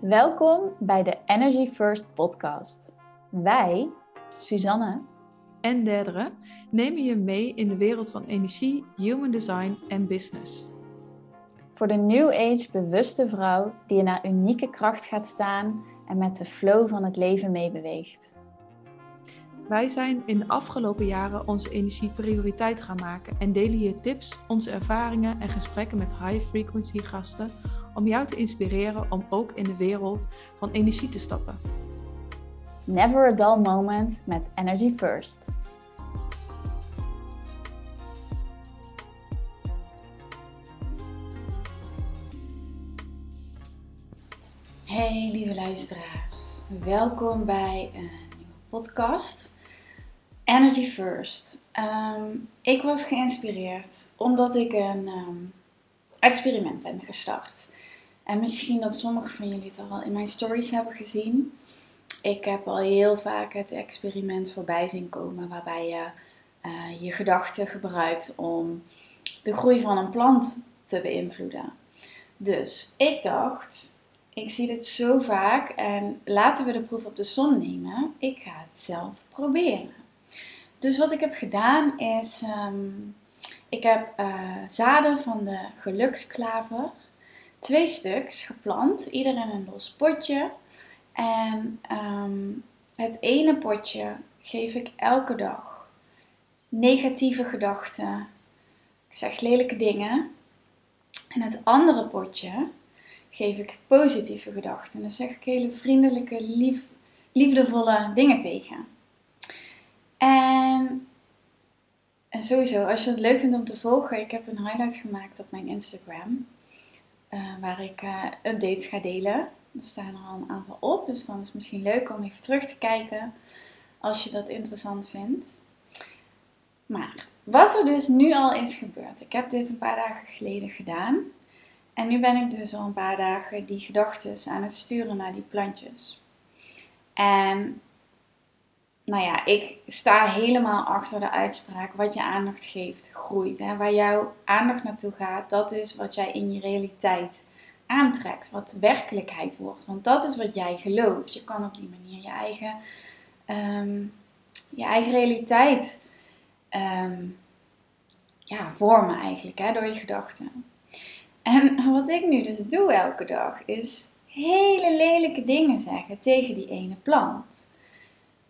Welkom bij de Energy First podcast. Wij, Suzanne en Derdere, nemen je mee in de wereld van energie, human design en business. Voor de New Age bewuste vrouw die in haar unieke kracht gaat staan en met de flow van het leven meebeweegt. Wij zijn in de afgelopen jaren onze energie prioriteit gaan maken en delen hier tips, onze ervaringen en gesprekken met high frequency gasten om jou te inspireren om ook in de wereld van energie te stappen. Never a dull moment met Energy First. Hey lieve luisteraars, welkom bij een nieuwe podcast Energy First. Ehm, ik was geïnspireerd omdat ik een ehm, experiment ben gestart. En misschien dat sommigen van jullie het al in mijn stories hebben gezien. Ik heb al heel vaak het experiment voorbij zien komen waarbij je uh, je gedachten gebruikt om de groei van een plant te beïnvloeden. Dus ik dacht, ik zie dit zo vaak en laten we de proef op de som nemen. Ik ga het zelf proberen. Dus wat ik heb gedaan is, um, ik heb uh, zaden van de geluksklaver twee stuks geplant, ieder in een los potje. En um, het ene potje geef ik elke dag negatieve gedachten. Ik zeg lelijke dingen. En het andere potje geef ik positieve gedachten. En dan zeg ik hele vriendelijke, lief, liefdevolle dingen tegen. En, en sowieso, als je het leuk vindt om te volgen, ik heb een highlight gemaakt op mijn Instagram. Uh, waar ik uh, updates ga delen. Er staan er al een aantal op, dus dan is het misschien leuk om even terug te kijken als je dat interessant vindt. Maar wat er dus nu al is gebeurd. Ik heb dit een paar dagen geleden gedaan. En nu ben ik dus al een paar dagen die gedachten aan het sturen naar die plantjes. En nou ja, ik sta helemaal achter de uitspraak: wat je aandacht geeft, groeit. Waar jouw aandacht naartoe gaat, dat is wat jij in je realiteit aantrekt, wat werkelijkheid wordt. Want dat is wat jij gelooft. Je kan op die manier je eigen, ehm, je eigen realiteit ehm, ja, vormen, eigenlijk, hè, door je gedachten. En wat ik nu dus doe elke dag, is hele lelijke dingen zeggen tegen die ene plant.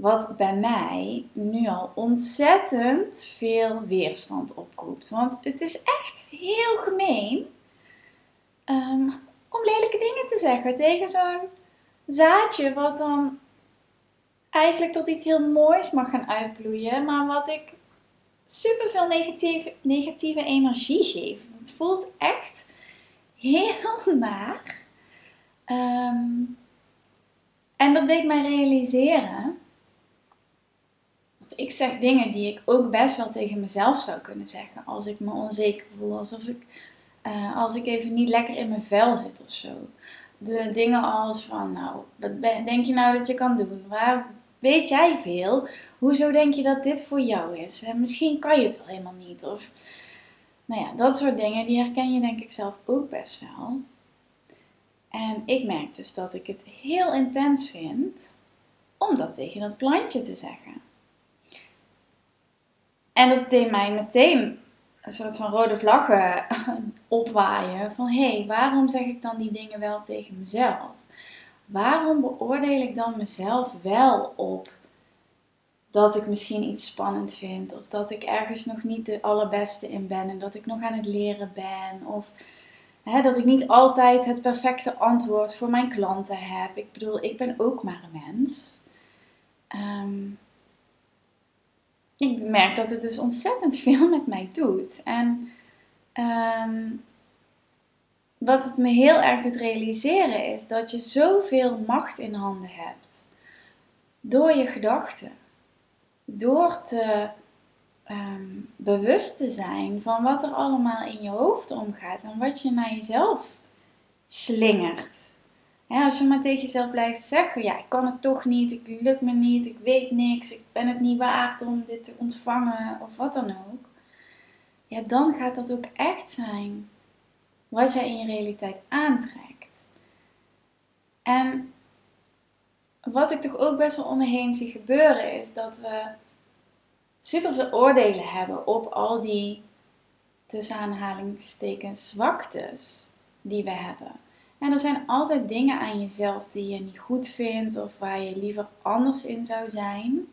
Wat bij mij nu al ontzettend veel weerstand oproept. Want het is echt heel gemeen um, om lelijke dingen te zeggen tegen zo'n zaadje, wat dan eigenlijk tot iets heel moois mag gaan uitbloeien, maar wat ik super veel negatieve, negatieve energie geef. Het voelt echt heel naar. Um, en dat deed mij realiseren ik zeg dingen die ik ook best wel tegen mezelf zou kunnen zeggen. Als ik me onzeker voel, alsof ik, uh, als ik even niet lekker in mijn vel zit of zo. De dingen als van, nou, wat denk je nou dat je kan doen? Waar weet jij veel? Hoezo denk je dat dit voor jou is? En misschien kan je het wel helemaal niet. Of, nou ja, dat soort dingen, die herken je denk ik zelf ook best wel. En ik merk dus dat ik het heel intens vind om dat tegen dat plantje te zeggen. En dat deed mij meteen een soort van rode vlaggen opwaaien. Van hé, hey, waarom zeg ik dan die dingen wel tegen mezelf? Waarom beoordeel ik dan mezelf wel op dat ik misschien iets spannend vind? Of dat ik ergens nog niet de allerbeste in ben en dat ik nog aan het leren ben? Of hè, dat ik niet altijd het perfecte antwoord voor mijn klanten heb. Ik bedoel, ik ben ook maar een mens. Um, ik merk dat het dus ontzettend veel met mij doet. En ehm, wat het me heel erg doet realiseren is dat je zoveel macht in handen hebt. Door je gedachten. Door te ehm, bewust te zijn van wat er allemaal in je hoofd omgaat en wat je naar jezelf slingert als je maar tegen jezelf blijft zeggen, ja, ik kan het toch niet, ik lukt me niet, ik weet niks, ik ben het niet waard om dit te ontvangen of wat dan ook. Ja, dan gaat dat ook echt zijn wat jij in je realiteit aantrekt. En wat ik toch ook best wel om zie gebeuren, is dat we super veel oordelen hebben op al die tussen aanhalingstekens zwaktes die we hebben. En er zijn altijd dingen aan jezelf die je niet goed vindt of waar je liever anders in zou zijn.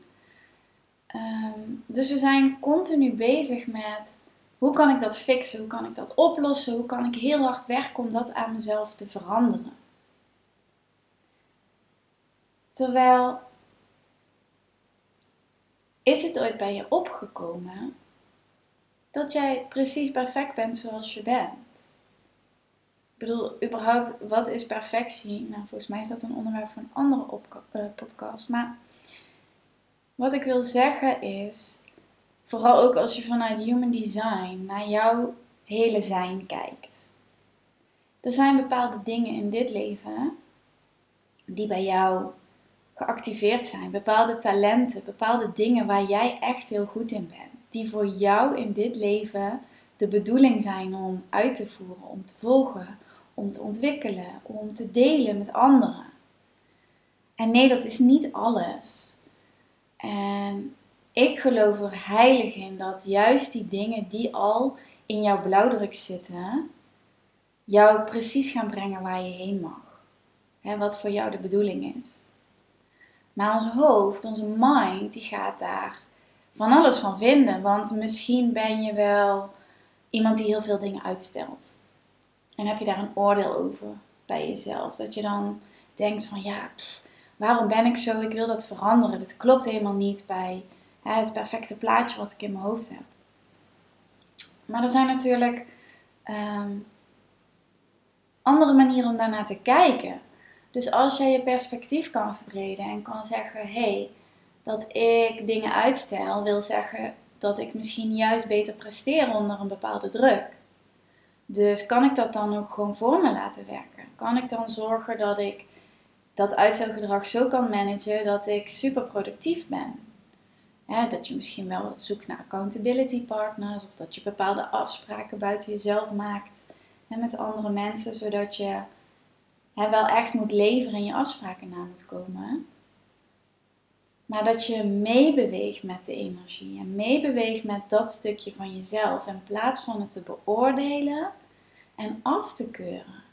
Ehm, dus we zijn continu bezig met hoe kan ik dat fixen, hoe kan ik dat oplossen, hoe kan ik heel hard werken om dat aan mezelf te veranderen. Terwijl, is het ooit bij je opgekomen dat jij precies perfect bent zoals je bent? Ik bedoel, überhaupt, wat is perfectie? Nou, volgens mij is dat een onderwerp voor een andere uh, podcast. Maar wat ik wil zeggen is, vooral ook als je vanuit Human Design naar jouw hele zijn kijkt. Er zijn bepaalde dingen in dit leven die bij jou geactiveerd zijn. Bepaalde talenten, bepaalde dingen waar jij echt heel goed in bent. Die voor jou in dit leven de bedoeling zijn om uit te voeren, om te volgen, om te ontwikkelen, om te delen met anderen. En nee, dat is niet alles. En ik geloof er heilig in dat juist die dingen die al in jouw blauwdruk zitten, jou precies gaan brengen waar je heen mag. Hè, wat voor jou de bedoeling is. Maar ons hoofd, onze mind, die gaat daar van alles van vinden. Want misschien ben je wel iemand die heel veel dingen uitstelt. En heb je daar een oordeel over bij jezelf. Dat je dan denkt van ja, waarom ben ik zo? Ik wil dat veranderen. Dit klopt helemaal niet bij hè, het perfecte plaatje wat ik in mijn hoofd heb. Maar er zijn natuurlijk ehm, andere manieren om daarnaar te kijken. Dus als jij je perspectief kan verbreden en kan zeggen: hé, hey, dat ik dingen uitstel, wil zeggen dat ik misschien juist beter presteer onder een bepaalde druk. Dus kan ik dat dan ook gewoon voor me laten werken? Kan ik dan zorgen dat ik dat uitstelgedrag zo kan managen dat ik super productief ben? dat je misschien wel zoekt naar accountability partners of dat je bepaalde afspraken buiten jezelf maakt met andere mensen, zodat je wel echt moet leveren en je afspraken na moet komen. Maar dat je meebeweegt met de energie en meebeweegt met dat stukje van jezelf in plaats van het te beoordelen en af te keuren.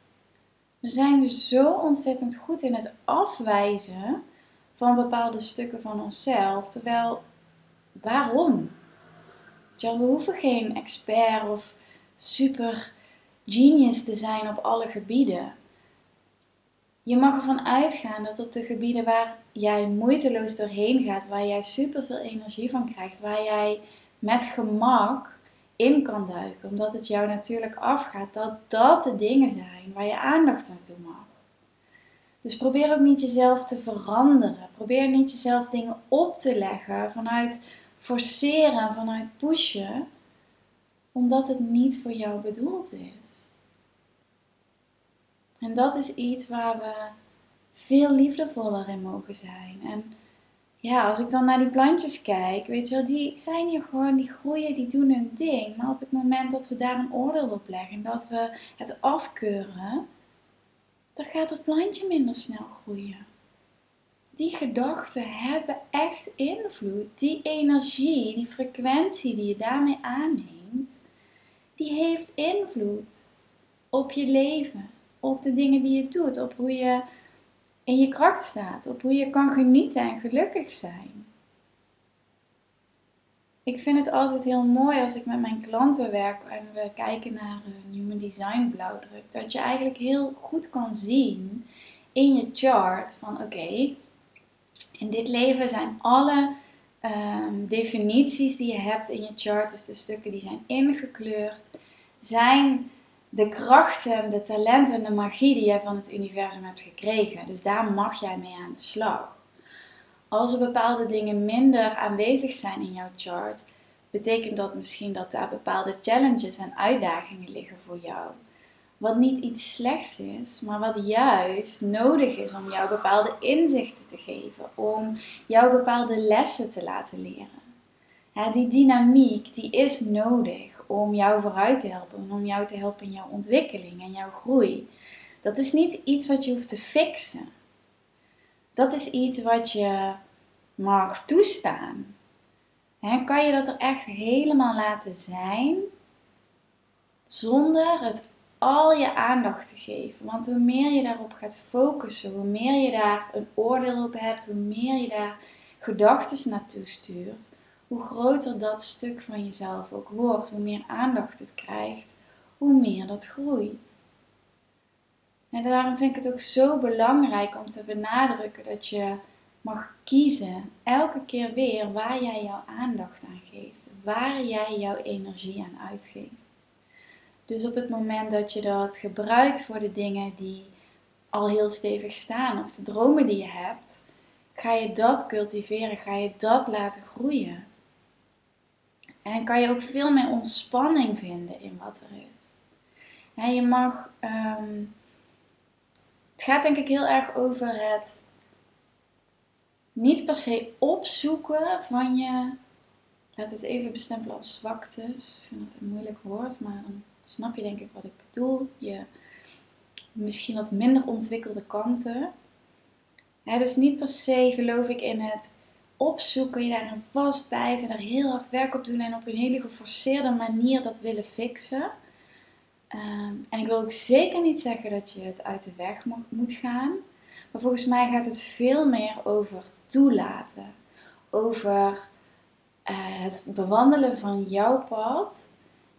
We zijn dus zo ontzettend goed in het afwijzen van bepaalde stukken van onszelf. Terwijl, waarom? we hoeven geen expert of super genius te zijn op alle gebieden. Je mag ervan uitgaan dat op de gebieden waar jij moeiteloos doorheen gaat, waar jij superveel energie van krijgt, waar jij met gemak in kan duiken, omdat het jou natuurlijk afgaat, dat dat de dingen zijn waar je aandacht naartoe mag. Dus probeer ook niet jezelf te veranderen. Probeer niet jezelf dingen op te leggen vanuit forceren, vanuit pushen, omdat het niet voor jou bedoeld is. En dat is iets waar we veel liefdevoller in mogen zijn. En ja, als ik dan naar die plantjes kijk, weet je wel, die zijn hier gewoon, die groeien, die doen hun ding. Maar op het moment dat we daar een oordeel op leggen, dat we het afkeuren, dan gaat het plantje minder snel groeien. Die gedachten hebben echt invloed. Die energie, die frequentie die je daarmee aanneemt, die heeft invloed op je leven op de dingen die je doet, op hoe je in je kracht staat, op hoe je kan genieten en gelukkig zijn. Ik vind het altijd heel mooi als ik met mijn klanten werk en we kijken naar een Human Design blauwdruk, dat je eigenlijk heel goed kan zien in je chart van oké, in dit leven zijn alle ehm, definities die je hebt in je chart, dus de stukken die zijn ingekleurd, zijn de krachten, de talenten en de magie die jij van het universum hebt gekregen. Dus daar mag jij mee aan de slag. Als er bepaalde dingen minder aanwezig zijn in jouw chart, betekent dat misschien dat daar bepaalde challenges en uitdagingen liggen voor jou. Wat niet iets slechts is, maar wat juist nodig is om jou bepaalde inzichten te geven, om jou bepaalde lessen te laten leren. Die dynamiek die is nodig om jou vooruit te helpen en om jou te helpen in jouw ontwikkeling en jouw groei. Dat is niet iets wat je hoeft te fixen. dat is iets wat je mag toestaan. kan je dat er echt helemaal laten zijn zonder het al je aandacht te geven? Want hoe meer je daarop gaat focussen, hoe meer je daar een oordeel op hebt, hoe meer je daar gedachten naartoe stuurt, hoe groter dat stuk van jezelf ook wordt, hoe meer aandacht het krijgt, hoe meer dat groeit. En daarom vind ik het ook zo belangrijk om te benadrukken dat je mag kiezen elke keer weer waar jij jouw aandacht aan geeft, waar jij jouw energie aan uitgeeft. Dus op het moment dat je dat gebruikt voor de dingen die al heel stevig staan of de dromen die je hebt, ga je dat cultiveren, ga je dat laten groeien. En kan je ook veel meer ontspanning vinden in wat er is. En je mag, ehm, het gaat denk ik heel erg over het niet per se opzoeken van je, laat het even bestempelen als zwaktes. Ik vind dat een moeilijk woord, maar dan snap je denk ik wat ik bedoel. Je misschien wat minder ontwikkelde kanten. dus niet per se geloof ik in het opzoeken, je daarin vastbijten, daar heel hard werk op doen en op een hele geforceerde manier dat willen fixen. Ehm, en ik wil ook zeker niet zeggen dat je het uit de weg moet gaan. Maar volgens mij gaat het veel meer over toelaten. Over uh, het bewandelen van jouw pad.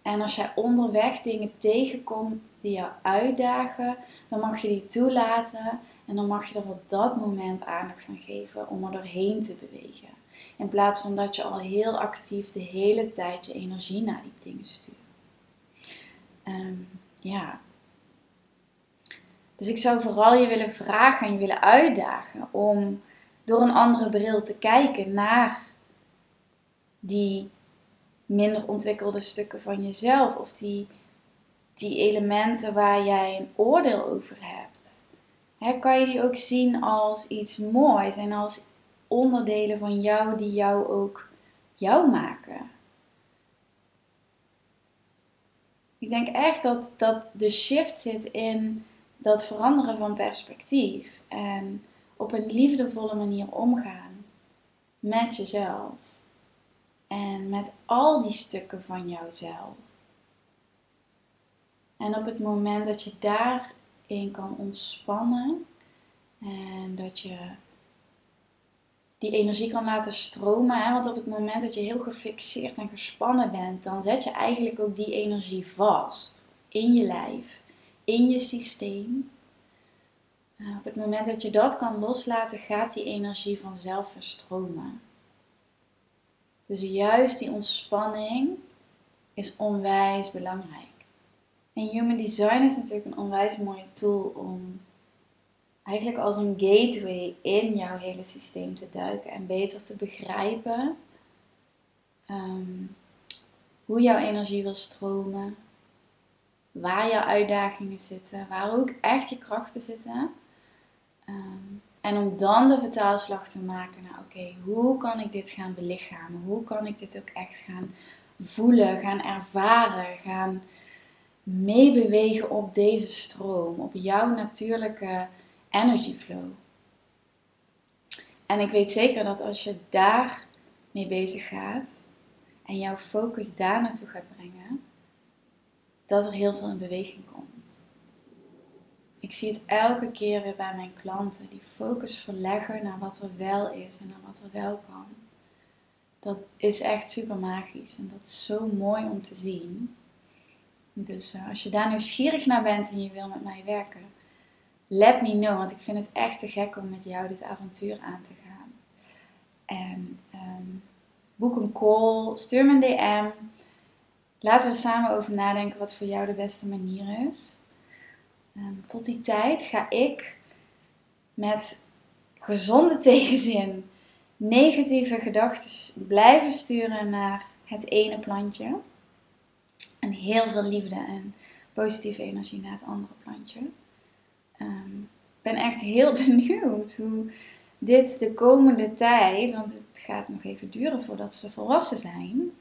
En als jij onderweg dingen tegenkomt die jou uitdagen, dan mag je die toelaten. En dan mag je er op dat moment aandacht aan geven om er doorheen te bewegen. In plaats van dat je al heel actief de hele tijd je energie naar die dingen stuurt. Ehm, ja. Dus ik zou vooral je willen vragen en je willen uitdagen om door een andere bril te kijken naar die minder ontwikkelde stukken van jezelf of die, die elementen waar jij een oordeel over hebt. Kan je die ook zien als iets moois en als onderdelen van jou die jou ook jou maken? Ik denk echt dat, dat de shift zit in dat veranderen van perspectief en op een liefdevolle manier omgaan met jezelf en met al die stukken van jouzelf. En op het moment dat je daarin kan ontspannen en dat je die energie kan laten stromen. Want op het moment dat je heel gefixeerd en gespannen bent, dan zet je eigenlijk ook die energie vast in je lijf, in je systeem. Op het moment dat je dat kan loslaten, gaat die energie vanzelf verstromen. Dus juist die ontspanning is onwijs belangrijk. En Human Design is natuurlijk een onwijs mooie tool om eigenlijk als een gateway in jouw hele systeem te duiken en beter te begrijpen ehm, hoe jouw energie wil stromen, waar jouw uitdagingen zitten, waar ook echt je krachten zitten. Ehm, en om dan de vertaalslag te maken naar oké, hoe kan ik dit gaan belichamen? Hoe kan ik dit ook echt gaan voelen, gaan ervaren, gaan meebewegen op deze stroom, op jouw natuurlijke energy flow. En ik weet zeker dat als je daar mee bezig gaat en jouw focus daar naartoe gaat brengen, dat er heel veel in beweging komt. Ik zie het elke keer weer bij mijn klanten, die focus verleggen naar wat er wel is en naar wat er wel kan. Dat is echt super magisch en dat is zo mooi om te zien. Dus uh, als je daar nieuwsgierig naar bent en je wil met mij werken, let me know, want ik vind het echt te gek om met jou dit avontuur aan te gaan. En um, boek een call, stuur me een DM. Laten we samen over nadenken wat voor jou de beste manier is. En tot die tijd ga ik met gezonde tegenzin negatieve gedachten blijven sturen naar het ene plantje. En heel veel liefde en positieve energie naar het andere plantje. Um, ik ben echt heel benieuwd hoe dit de komende tijd, want het gaat nog even duren voordat ze volwassen zijn,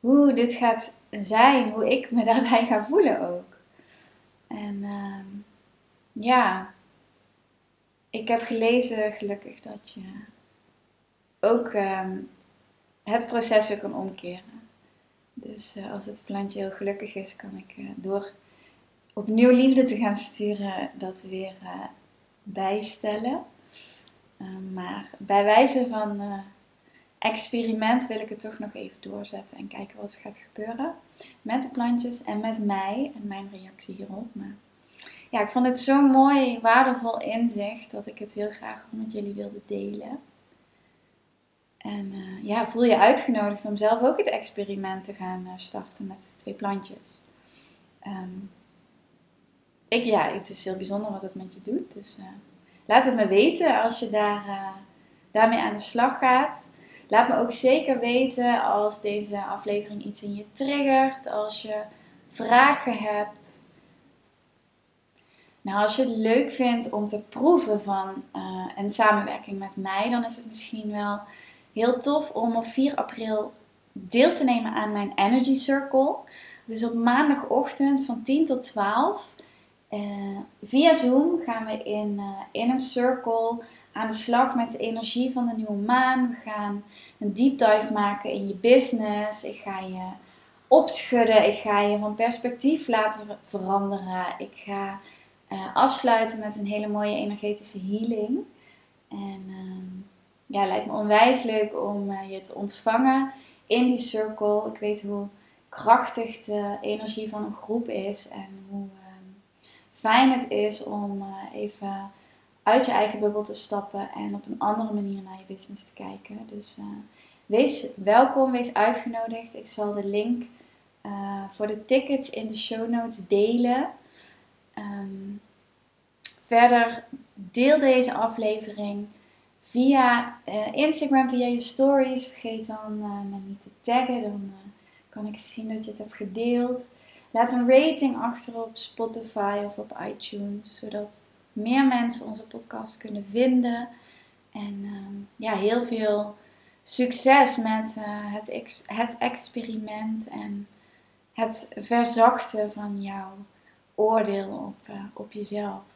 hoe dit gaat zijn, hoe ik me daarbij ga voelen ook. En uh, ja, ik heb gelezen gelukkig dat je ook ehm, het proces weer kan omkeren. Dus eh, als het plantje heel gelukkig is, kan ik uh, door opnieuw liefde te gaan sturen dat weer uh, bijstellen. Ehm, maar bij wijze van experiment wil ik het toch nog even doorzetten en kijken wat er gaat gebeuren met de plantjes en met mij en mijn reactie hierop. Maar ja, ik vond het zo'n mooi, waardevol inzicht dat ik het heel graag met jullie wilde delen. En uh, ja, voel je uitgenodigd om zelf ook het experiment te gaan uh, starten met twee plantjes. Um, ik, ja, het is heel bijzonder wat het met je doet. Dus uh, laat het me weten als je daar, daarmee aan de slag gaat. Laat me ook zeker weten als deze aflevering iets in je triggert. Als je vragen hebt. Nou, als je het leuk vindt om te proeven van een samenwerking met mij, dan is het misschien wel heel tof om op 4 april deel te nemen aan mijn Energy Circle. Dus op maandagochtend van 10 tot 12. Uh, eh, via Zoom gaan we in, uh, in een circle aan de slag met de energie van de nieuwe maan. We gaan een deep dive maken in je business. Ik ga je opschudden. Ik ga je van perspectief laten veranderen. Ik ga uh, afsluiten met een hele mooie energetische healing. En ehm, ja, lijkt me onwijs leuk om uh, je te ontvangen in die circle. Ik weet hoe krachtig de energie van een groep is en hoe uh, fijn het is om uh, even uit je eigen bubbel te stappen en op een andere manier naar je business te kijken. Dus wees welkom, wees uitgenodigd. Ik zal de link voor de tickets in de show notes delen. Um, verder deel deze aflevering via uh, Instagram, via je stories. Vergeet dan uh, me niet te taggen. Dan uh, kan ik zien dat je het hebt gedeeld. Laat een rating achter op Spotify of op iTunes. Zodat meer mensen onze podcast kunnen vinden. En ehm, ja, heel veel succes met het, het experiment en het verzachten van jouw oordeel op, op jezelf.